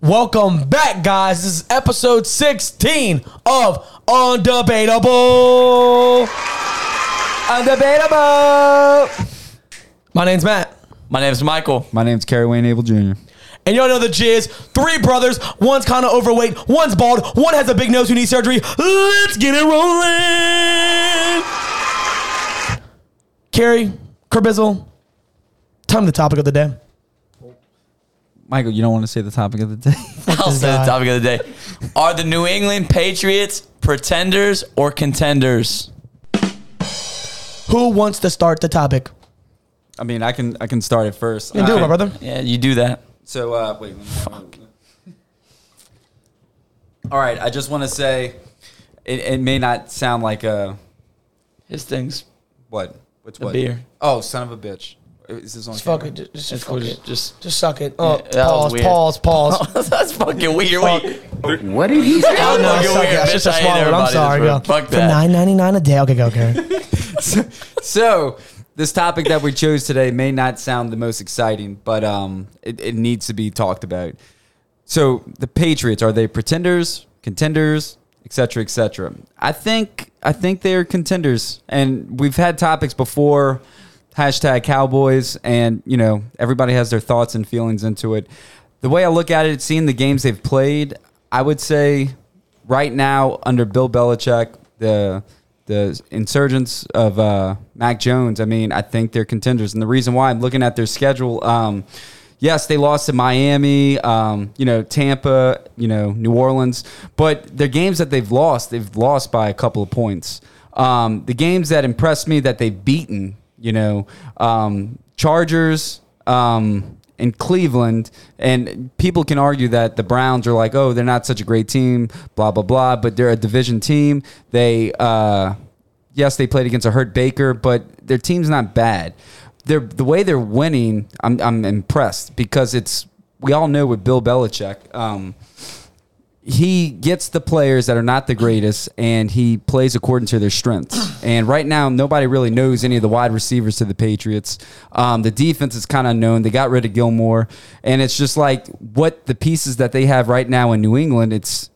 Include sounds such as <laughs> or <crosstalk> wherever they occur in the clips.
Welcome back, guys. This is episode 16 of Undebatable. Undebatable. My name's Matt. My name's Michael. My name's Kerry Wayne Abel Jr. And y'all know the jizz. Three brothers. One's kind of overweight. One's bald. One has a big nose who needs surgery. Let's get it rolling. Carrie, Kerbizzle, tell me the topic of the day. Michael, you don't want to say the topic of the day? <laughs> I'll say the topic of the day. Are the New England Patriots pretenders or contenders? Who wants to start the topic? I mean, I can I can start it first. You can do it, my brother. Yeah, you do that. So uh, wait. let me- All right, I just want to say, it, it may not sound like a His things. what? What's A what? beer. Oh, son of a bitch! Is this on? Just fuck it. Just, just, It's fuck cool. it. Just, just Just suck it. Oh, Yeah, that was pause, pause, pause. <laughs> that's fucking weird. Fuck. Wait. What did he say? <laughs> Oh, no, fucking suck it. weird, That's just a bitch. it. I'm sorry, bro. yo. rude. Fuck For that. nine ninety nine a day. Okay, go, Karen. <laughs> So this topic that we chose today may not sound the most exciting, but um, it, it needs to be talked about. So the Patriots are they pretenders, contenders, et cetera, et cetera? I think I think they're contenders, and we've had topics before. Hashtag Cowboys, and you know everybody has their thoughts and feelings into it. The way I look at it, seeing the games they've played, I would say right now under Bill Belichick, the the insurgents of uh, Mac Jones. I mean, I think they're contenders, and the reason why I'm looking at their schedule. Um, yes, they lost to Miami, um, you know, Tampa, you know, New Orleans, but their games that they've lost, they've lost by a couple of points. Um, the games that impressed me that they've beaten, you know, um, Chargers. Um, in Cleveland, and people can argue that the Browns are like, oh, they're not such a great team, blah blah blah, but they're a division team. They, uh, yes, they played against a hurt Baker, but their team's not bad. They're the way they're winning. I'm I'm impressed because it's we all know with Bill Belichick. Um, he gets the players that are not the greatest and he plays according to their strengths. And right now, nobody really knows any of the wide receivers to the Patriots. Um, the defense is kind of unknown. They got rid of Gilmore. And it's just like what the pieces that they have right now in New England, it's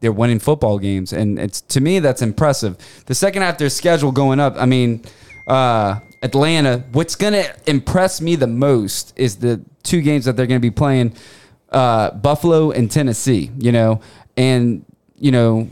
they're winning football games. And it's to me, that's impressive. The second half, their schedule going up. I mean, uh, Atlanta, what's going to impress me the most is the two games that they're going to be playing uh, Buffalo and Tennessee, you know, and, you know,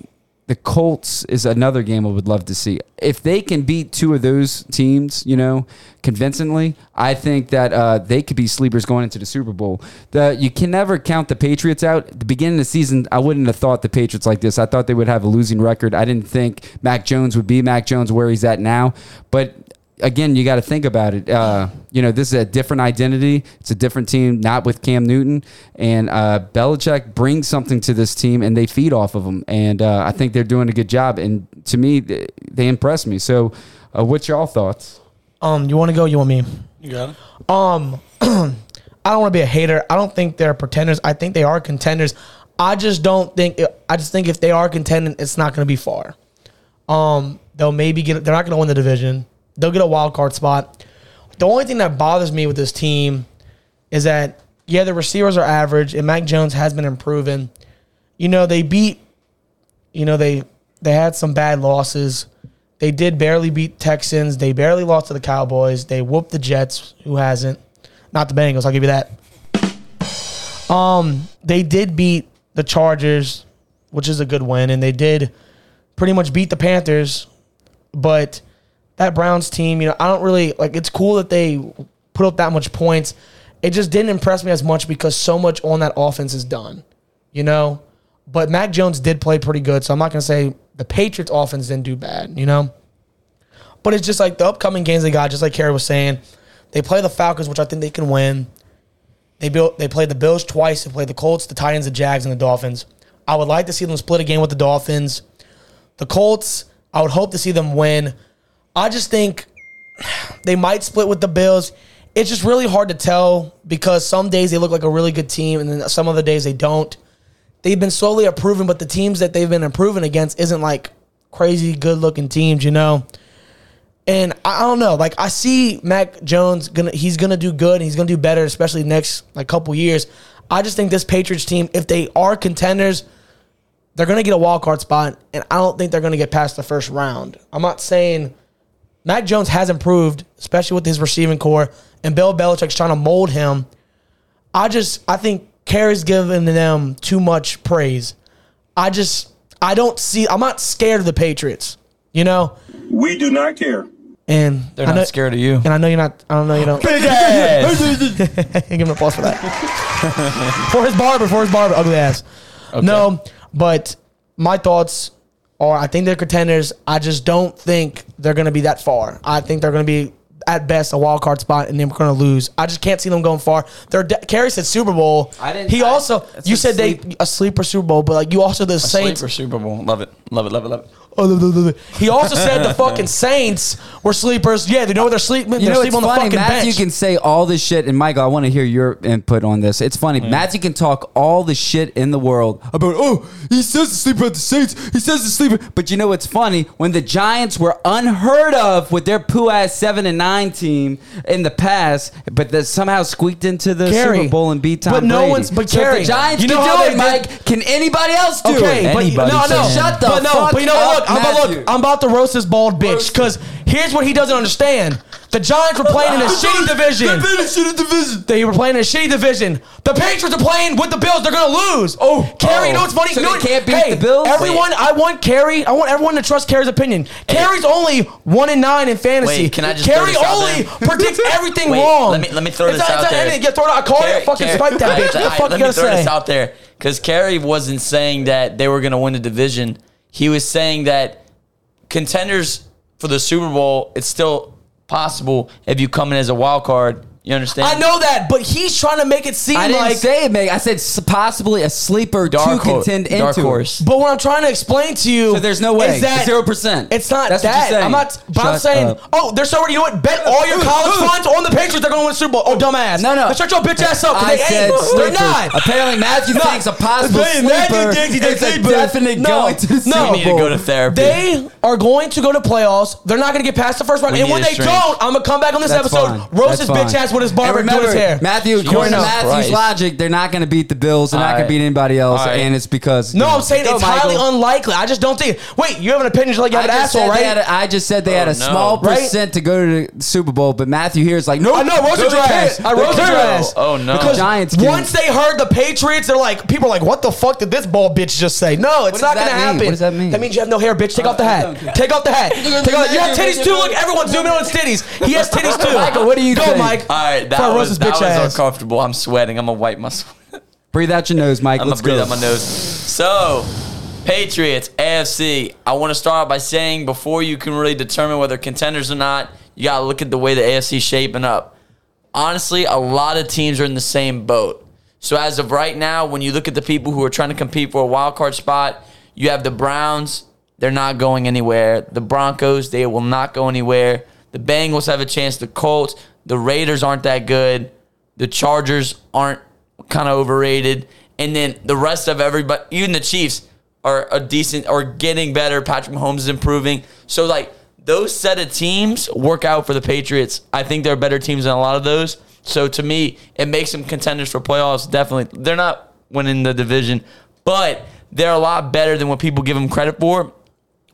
the Colts is another game I would love to see. If they can beat two of those teams, you know, convincingly, I think that uh, they could be sleepers going into the Super Bowl. The you can never count the Patriots out. At the beginning of the season, I wouldn't have thought the Patriots like this. I thought they would have a losing record. I didn't think Mac Jones would be Mac Jones where he's at now. But again, you got to think about it. Uh, you know, this is a different identity. It's a different team, not with Cam Newton. And uh, Belichick brings something to this team, and they feed off of him. And uh, I think they're doing a good job. And to me, they impress me. So, uh, what's y'all thoughts? Um, you want to go? You want me? You got it. Um, <clears throat> I don't want to be a hater. I don't think they're pretenders. I think they are contenders. I just don't think. I just think if they are contending, it's not going to be far. Um, they'll maybe get. They're not going to win the division. They'll get a wild card spot. The only thing that bothers me with this team is that yeah, the receivers are average, and Mac Jones has been improving. You know, they beat. You know they they had some bad losses. They did barely beat Texans. They barely lost to the Cowboys. They whooped the Jets. Who hasn't? Not the Bengals. I'll give you that. Um, they did beat the Chargers, which is a good win, and they did pretty much beat the Panthers. But that Browns team, you know, I don't really like. It's cool that they put up that much points. It just didn't impress me as much because so much on that offense is done, you know. But Mac Jones did play pretty good, so I'm not gonna say the Patriots offense didn't do bad, you know. But it's just like the upcoming games they got, just like Kerry was saying, they play the Falcons, which I think they can win. They built they played the Bills twice. They played the Colts, the Titans, the Jags, and the Dolphins. I would like to see them split a game with the Dolphins. The Colts, I would hope to see them win. I just think they might split with the Bills. It's just really hard to tell because some days they look like a really good team, and then some other days they don't. They've been slowly improving, but the teams that they've been improving against isn't like crazy good looking teams, you know. And I don't know, like I see Mac Jones gonna he's gonna do good and he's gonna do better, especially next like couple years. I just think this Patriots team, if they are contenders, they're to get a wild card spot, and I don't think they're to get past the first round. I'm not saying Mac Jones has improved, especially with his receiving core, and Bill Belichick's trying to mold him. I just I think Carey's giving them too much praise. I just I don't see. I'm not scared of the Patriots. You know, We do not care. and They're not know- scared of you. And I know you're not. I don't know you don't. Big <laughs> ass. Give him applause for that. <laughs> for his barber, for his barber, ugly ass. No, but my thoughts are I think they're contenders. I just don't think they're going to be that far. I think they're going to be at best a wild card spot, and they're going to lose. I just can't see them going far. They're de- Carey said Super Bowl. I didn't- He I- also you a said they sleep. a sleeper Super Bowl, but like you also the Saints. Sleeper Super Bowl. Love it. Love it. Love it. Love it. Oh. He also said the fucking Saints were sleepers. Yeah, they know where they're sleeping. You they're know, it's sleeping on the funny. fucking Matthew bench. can say all this shit, and Michael, I want to hear your input on this. It's funny. Hmm. Matthew can talk all the shit in the world about, oh, he says the sleeper at the Saints. He says the sleeper. But you know what's funny? When the Giants were unheard of with their poo ass seven and nine team in the past, but that somehow squeaked into the Kerry, Super Bowl and beat Tom but no Brady. one's- but so if Kerry, the Giants you know can how do they it, did- Mike. Can anybody else do Okay, it? but Anybody no, no, can. Shut the but no, fuck but you know what? Look, I'm about, look, I'm about to roast this bald bitch because here's what he doesn't understand: the Giants <laughs> were playing in a shitty division. They were playing in a shitty division. The Patriots are playing with the Bills. They're gonna lose. Oh, Kerry, you know oh. what's funny? So you know they what- can't beat hey, the Bills? Everyone, I want Kerry. I want everyone to trust Kerry's opinion. Kerry's only one in nine in fantasy. Wait, can I just Kerry throw this out only there? <laughs> predicts everything Wait, wrong. let me- let me throw It's this not- out it's not there. anything. Yeah, throw it out. I call Carey- it. Fucking Carey- spike that <laughs> bitch. What the Alright, fuck let you me gotta throw say? this out there because Kerry wasn't saying that they were going to win the division. He was saying that contenders for the Super Bowl, it's still possible if you come in as a wild card. You understand? I know that, but he's trying to make it seem I didn't like. say it, Meg. I said s- possibly a sleeper Dark, to hor- contend dark into. horse. but what I'm trying to explain to you, So there's no way. is that 0%. It's not That's what that. you're saying. I'm not. But I'm Shut saying, up. oh, they're so ready. You know what? Bet all your college <laughs> funds on the Patriots. They're going to win the Super Bowl. Oh, dumbass. No, no. Let's shut your bitch ass up. 'cause I they said ain't. They're not. Apparently, Matthew No. thinks a possible Matthew sleeper thinks he's a is a sleeper. definite No. going to the No. Super We need to Bowl. go to therapy. They are going to go to playoffs. They're not going to get past the first round. We and when they strength. don't, I'm going to come back on this That's episode, fine. roast That's his bitch ass with his And barber and do remember, his hair. Matthew, according to Jesus Matthew's Christ. logic, they're not going to beat the Bills. They're not going Alright. to beat anybody else, Alright. and it's because No, you know. I'm saying it's highly Michael. unlikely. I just don't think. Wait, you have an opinion just like you I have an just, asshole, said they right? had a, I just said they had Oh, a no. small Right? percent to go to the Super Bowl, but Matthew here is like, no, I know, roasted your ass. I roasted your ass. Oh, no. Because Giants can- once they heard the Patriots, they're like, people are like, what the fuck did this ball bitch just say? No, it's does not that going to mean? happen. What does that mean? That means you have no hair, bitch. Take uh, off the hat. <laughs> Take off the hat. Take off, you have titties too. Look, everyone zoom in on his titties. He has titties too. <laughs> Michael, what do you Go, think? Mike. All right, that Before I roast was, his that bitch was ass. uncomfortable. I'm sweating. I'm going to wipe my sweat. <laughs> breathe out your nose, Mike. I'm Let's gonna breathe go. out my nose. So, Patriots, AFC. I want to start by saying before you can really determine whether contenders or not, you gotta look at the way the AFC shaping up. Honestly, a lot of teams are in the same boat. So as of right now, when you look at the people who are trying to compete for a wild card spot, you have the Browns. They're not going anywhere. The Broncos, they will not go anywhere. The Bengals have a chance. The Colts, the Raiders aren't that good. The Chargers aren't kind of overrated. And then the rest of everybody, even the Chiefs, are a decent or getting better. Patrick Mahomes is improving. So like those set of teams work out for the Patriots. I think they're better teams than a lot of those. So to me, it makes them contenders for playoffs. Definitely, they're not winning the division, but they're a lot better than what people give them credit for.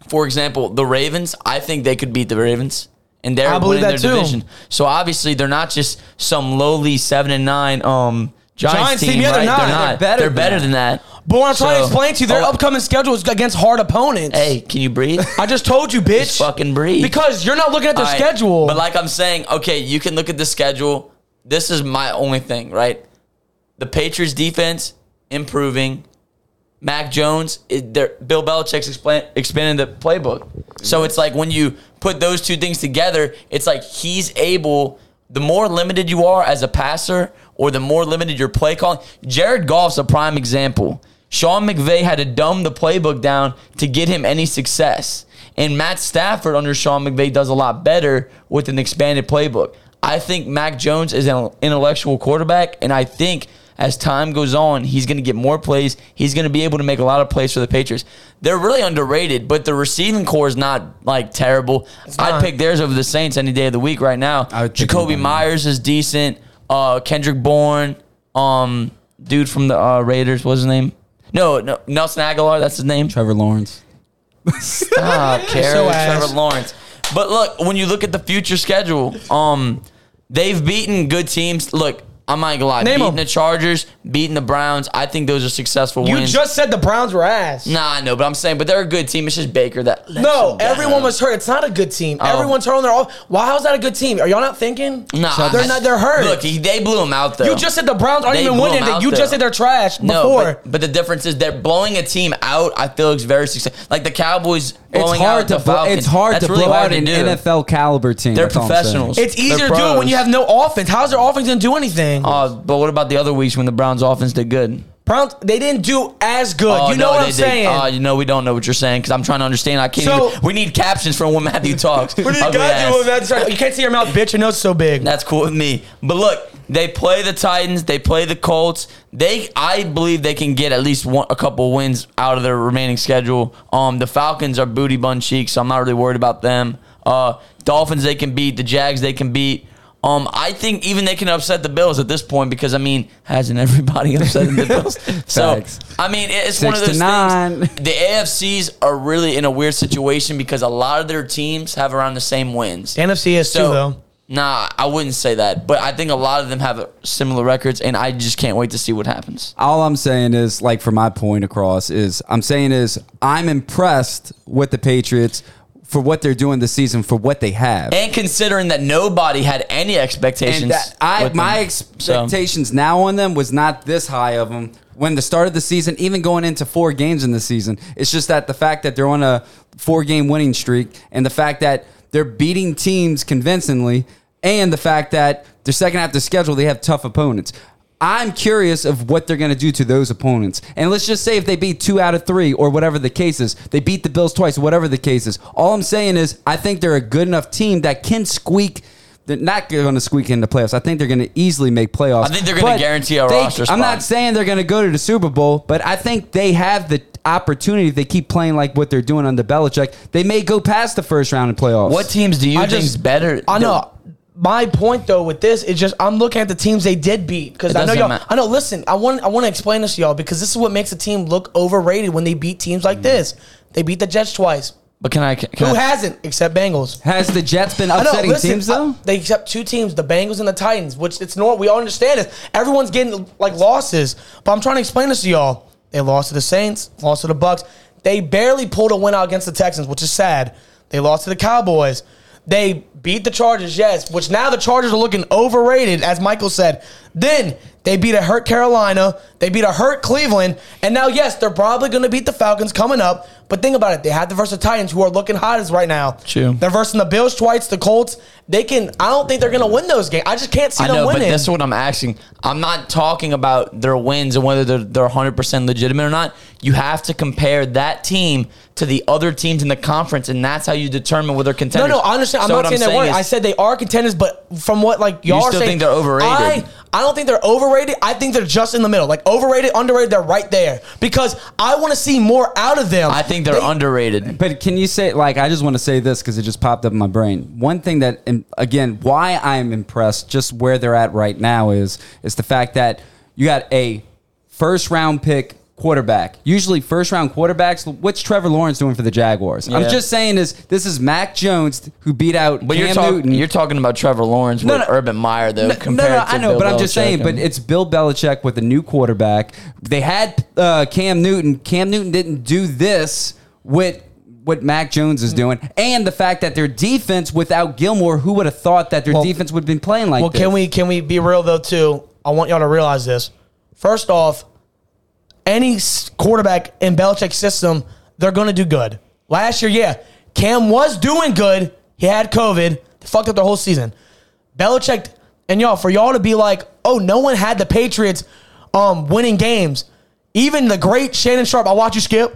For example, the Ravens. I think they could beat the Ravens, and they're winning their too. division. So obviously, they're not just some lowly seven and nine um Giants, Giants team. yeah, they're not. They're They're better They're than better that. than that. But what I'm trying to So- explain to you, their Oh. upcoming schedule is against hard opponents. Hey, can you breathe? <laughs> I just told you, bitch. Just fucking breathe. Because you're not looking at their All right, schedule. But like I'm saying, okay, you can look at the schedule. This is my only thing, right? The Patriots defense improving. Mac Jones, it, Bill Belichick's explain, expanding the playbook. So it's like when you put those two things together, it's like he's able. The more limited you are as a passer, or the more limited your play calling. Jared Goff's a prime example. Sean McVay had to dumb the playbook down to get him any success. And Matt Stafford under Sean McVay does a lot better with an expanded playbook. I think Mac Jones is an intellectual quarterback, and I think as time goes on, he's going to get more plays. He's going to be able to make a lot of plays for the Patriots. They're really underrated, but the receiving core is not like terrible. I'd not. pick theirs over the Saints any day of the week right now. I would pick Jakobi. Meyers is decent. Uh, Kendrick Bourne. Um, dude from the uh, Raiders. What's his name? No, no, Nelson Agholor. That's his name. Trevor Lawrence. Stop. <laughs> So. Trevor Lawrence. But look, when you look at the future schedule, um, they've beaten good teams. Look, I'm not gonna lie. Name beating 'em. the Chargers, beating the Browns. I think those are successful wins. You wins. just said the Browns were ass. nah, I know, but I'm saying, but they're a good team. It's just Baker that. lets No, them down. everyone was hurt. It's not a good team. Oh. Everyone's hurt on their off. Why? How's that a good team? Are y'all not thinking? Nah, they're I- not. They're hurt. Look, he, they blew him out though. you just said the Browns aren't They even blew winning. out, You though. just said they're trash No, before. but, but the difference is they're blowing a team out. I feel is very successful. Like the Cowboys It's blowing hard out to the blow, Falcons. it's hard That's to really blow hard out to an do. NFL caliber team. They're That's all I'm saying. professionals. it's easier to do it when you have no offense. How's their offense gonna do anything? Uh, but what about the other weeks when the Browns offense did good? Browns, they didn't do as good. Oh, you know no, what I'm did. saying? Uh, you know we don't know what you're saying because I'm trying to understand. I can't. So- even, we need captions for when Matthew talks. what do you Ugly got ass. to do with that? You can't see your mouth, bitch. Your nose is so big. That's cool with me. But look, they play the Titans. They play the Colts. They, I believe, they can get at least one, a couple wins out of their remaining schedule. Um, the Falcons are booty bun cheeks, so I'm not really worried about them. Uh, Dolphins they can beat. The Jags they can beat. Um, I think even they can upset the Bills at this point because I mean, hasn't everybody <laughs> upset the Bills? <laughs> so I mean, it's one of those things. The AFCs are really in a weird situation because a lot of their teams have around the same wins. The NFC is too, though. Nah, I wouldn't say that, but I think a lot of them have similar records, and I just can't wait to see what happens. all I'm saying is, like, for my point across is, I'm saying is, I'm impressed with the Patriots for what they're doing this season, for what they have. And considering that nobody had any expectations, And that I my them. So, expectations now on them was not this high of them when the start of the season, even going into four games in the season. It's just that the fact that they're on a four game winning streak and the fact that they're beating teams convincingly and the fact that their second half of the schedule they have tough opponents. I'm curious of what they're going to do to those opponents. And let's just say if they beat two out of three or whatever the case is, they beat the Bills twice, whatever the case is. All I'm saying is I think they're a good enough team that can squeak. They're not going to squeak into playoffs. I think they're going to easily make playoffs. I think they're gonna guarantee a they- roster I'm not saying they're going to go to the Super Bowl, but I think they have the opportunity. If they keep playing like what they're doing under Belichick, they may go past the first round in playoffs. what teams do you I think just- is better? I know. My point though with this is just I'm looking at the teams they did beat because I know y'all. matter. I know. Listen, I want I want to explain this to y'all because this is what makes a team look overrated when they beat teams Mm. like this. They beat the Jets twice. But can I? Can Who I, hasn't except Bengals? Has the Jets been I know. upsetting Listen, teams though? uh, they accept two teams, the Bengals and the Titans, which it's normal. We all understand it. Everyone's getting like losses, but I'm trying to explain this to y'all. They lost to the Saints, lost to the Bucs. They barely pulled a win out against the Texans, which is sad. They lost to the Cowboys. They beat the Chargers, yes, which now the Chargers are looking overrated, as Michael said. Then they beat a hurt Carolina. They beat a hurt Cleveland. And now, yes, they're probably going to beat the Falcons coming up. But think about it. They have to versus the Titans, who are looking hot as right now. True. They're versing the Bills twice, the Colts. They can. I don't think they're going to win those games. I just can't see I them know, but that's what I'm asking. I'm not talking about their wins and whether they're, they're 100% legitimate or not. You have to compare that team to the other teams in the conference, and that's how you determine whether contenders. no, no, I understand. I'm So not saying they weren't. I said they are contenders, but from what like y'all are still saying, think they're overrated? I, I don't think they're overrated. I think they're just in the middle, like overrated, underrated. They're right there because I want to see more out of them. I think they're They- underrated. But can you say like I just want to say this because it just popped up in my brain. One thing that and again why I'm impressed just where they're at right now is is the fact that you got a first round pick quarterback. Usually first round quarterbacks. What's Trevor Lawrence doing for the Jaguars? I'm just saying is this is Mac Jones who beat out But Cam you're, talk- Newton. you're talking about Trevor Lawrence No, with no. Urban Meyer, though. No, compared no, no, to I know, Bill but I'm just Belichick saying. But it's Bill Belichick with a new quarterback. They had uh, Cam Newton. Cam Newton didn't do this with what Mac Jones is doing, and the fact that their defense without Gilmore, who would have thought that their Well- defense would have been playing like Well, this? can we can we be real though too? I want y'all to realize this. First off, any quarterback in Belichick's system, they're going to do good. Last year, yeah, Cam was doing good. He had COVID. They fucked up the whole season. Belichick and y'all for y'all to be like, oh, no one had the Patriots um winning games. Even the great Shannon Sharpe, I watch you skip.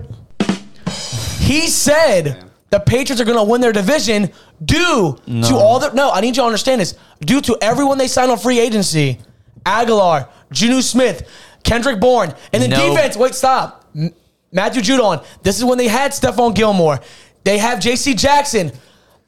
He said the Patriots are going to win their division due to all the. No, I need you to understand this. Due to everyone they signed on free agency Agholor, Jonnu Smith, Kendrick Bourne, and then No. defense. Wait, stop. M- Matthew Judon. This is when they had Stephon Gilmore. They have J.C. Jackson.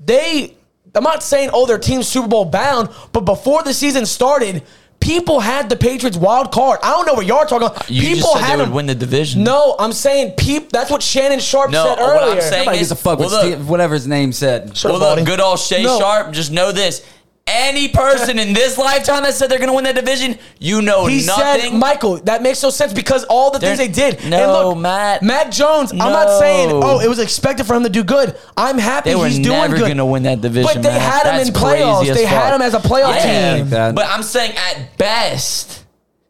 They. I'm not saying, oh, their team's Super Bowl bound, but before the season started, people had the Patriots wild card. I don't know what y'all are talking about. You people just said had they would them- win the division. No, I'm saying peep. That's what Shannon Sharpe No, said what I'm earlier. saying- Nobody gives a fuck Well, what look. Steve- whatever his name said. Shut Well, look, Baldy. good old Shay No. Sharp. Just know this: any person in this lifetime that said they're going to win that division, you know He nothing. said, Michael, that makes no sense because all the things They're- they did. No, and Matt. Matt Jones, I'm not saying, oh, it was expected for him to do good. I'm happy They were he's doing never good. gonna win that division, But they man. had him That's in crazy playoffs. as They had him as a playoff Yeah, team. that. but I'm saying at best,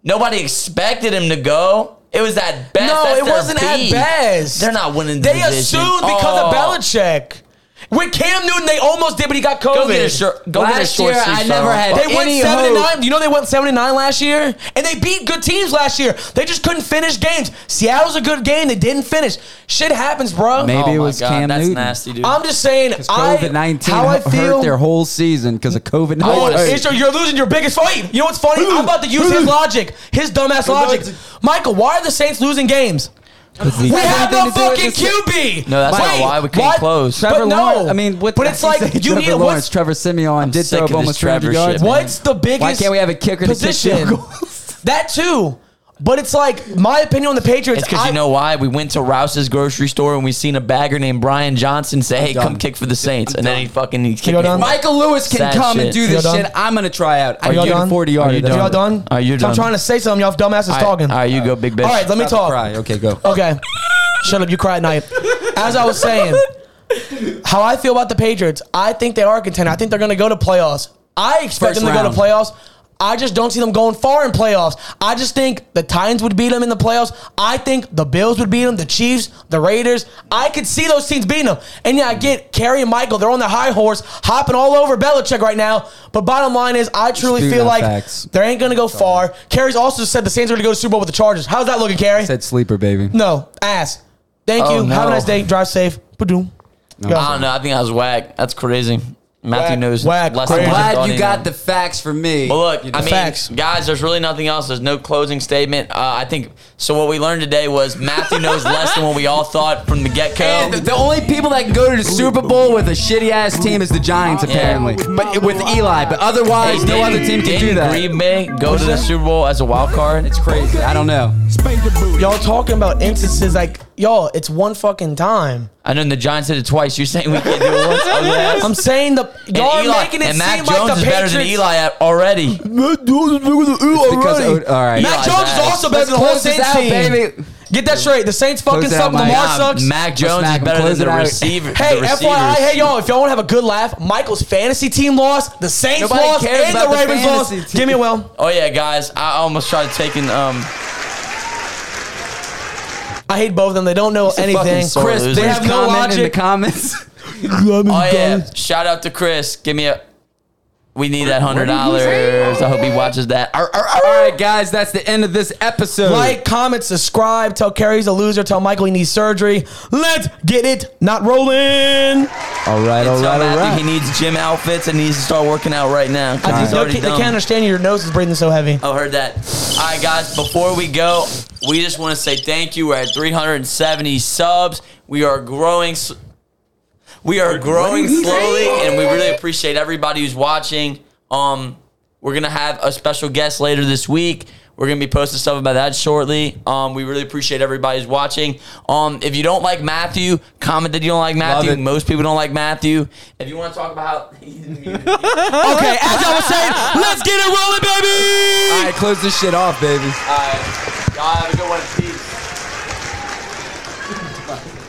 nobody expected him to go. It was at best. No, That's it wasn't at best. They're not winning the They division. assumed because of Oh. Belichick. With Cam Newton, they almost did, but he got COVID. Go get a short. Go get a Last short year, sleeve I never had- They went Any seven and hope- nine. You know they went seven and nine last year, and they beat good teams last year. They just couldn't finish games. Seattle's a good game. They didn't finish. Shit happens, bro. Maybe Oh it was God, Cam that's Newton. nasty, dude. I'm just saying. I COVID nineteen how I hurt their whole season because of COVID Oh, wanna nineteen. it's your- you're losing your biggest fight. You know what's funny? I'm about to use his logic, his dumbass logic. Michael, why are the Saints losing games? We have no fucking QB. No, that's not why we what? close. Trevor but no, Lawrence. I mean, what? But it's like you Trevor need Lawrence. Trevor Siemian did sick throw of up almost this Trevor 300 yards. shit, what's the biggest? Why can't we have a kicker position? <laughs> that too. But it's like my opinion on the Patriots. It's because you know why? We went to Rouse's grocery store and we seen a bagger named Brian Johnson say, "Hey, done. come kick for the Saints," and then he fucking he kicked You done? Michael Lewis can Sad come and do this shit. I'm gonna try out. I y'all get a done? 40 Are you That's Y'all done? Are you done? I'm trying to say something. Y'all dumbasses All right, talking. All right, you go, big bitch. All right, let me Stop talk. Cry. Okay, go. Okay. Shut up, you cry at night. As I was saying, how I feel about the Patriots, I think they are a contender. I think they're going to go to playoffs. I expect First them to go to playoffs. I just don't see them going far in playoffs. I just think the Titans would beat them in the playoffs. I think the Bills would beat them, the Chiefs, the Raiders. I could see those teams beating them. And yeah, I get Kerry and Michael. They're on the high horse, hopping all over Belichick right now. But bottom line is, I truly Speaking feel like facts. they ain't going to go far. Kerry's also said the Saints are going to go to Super Bowl with the Chargers. How's that looking, Kerry? Said sleeper, baby. No, ass. Thank Oh, you. Have a nice day. Drive safe. Padoom. Go. I don't know. I think I was whack. That's crazy. Matthew Whack, knows whack, less crazy. than what I Glad you he got knew. the facts from me. But look, You I mean, facts. guys, there's really nothing else. There's no closing statement. Uh, I think so. What we learned today was Matthew knows less than what we all thought from the get And go. the only people that can go to the Super Bowl with a shitty ass team is the Giants, apparently. But with Eli, but otherwise, no other team can do that. Green Bay go to the Super Bowl as a wild card. It's crazy. I don't know. Y'all talking about instances like, y'all, it's one fucking time. I know the Giants did it twice. You're saying we can't do it once? <laughs> Yeah. I'm saying the y'all and are Eli, making it and seem Mac like Jones the is better than Patriots. Eli at- already. Mac Jones is Because, oh, all right. Mac Eli's Jones is ass. also better than the whole close this Saints out, team. baby. Get that straight. The Saints fucking Close it suck. out, Mike. Lamar Nah, sucks. Mac Jones smack is him. better Close than it the out. receiver. Hey, the receivers. FYI, hey y'all, if y'all want to have a good laugh, Michael's fantasy team lost, the Saints Nobody lost, cares and the about the Ravens lost. team. Give me a well. Oh yeah, guys, I almost tried taking um. I hate both of them. They don't know a anything. Chris, loser. They have no comment in the logic. comments. <laughs> Oh yeah, shout out to Chris. Give me a. We need that hundred dollars. I hope he watches that. Arr, arr, arr. All right, guys, that's the end of this episode. Like, comment, subscribe. Tell Kerry's a loser. Tell Michael he needs surgery. Let's get it. Not rolling. all right, all Tell right, all Matthew right. he needs gym outfits and needs to start working out right now. I he's think they, can't, they can't understand you. Your nose is breathing so heavy. Oh, heard that. All right, guys. Before we go, we just want to say thank you. We're at 370 subs. We are growing. s- We are growing slowly, and we really appreciate everybody who's watching. Um, we're gonna have a special guest later this week. We're gonna be posting stuff about that shortly. Um, we really appreciate everybody who's watching. Um, if you don't like Matthew, comment that you don't like Matthew. it. Most people don't like Matthew. If you want to talk about <laughs> how. <laughs> Okay, as I was saying, let's get it rolling, baby. All right, close this shit off, baby. All right, y'all have a good one. Peace.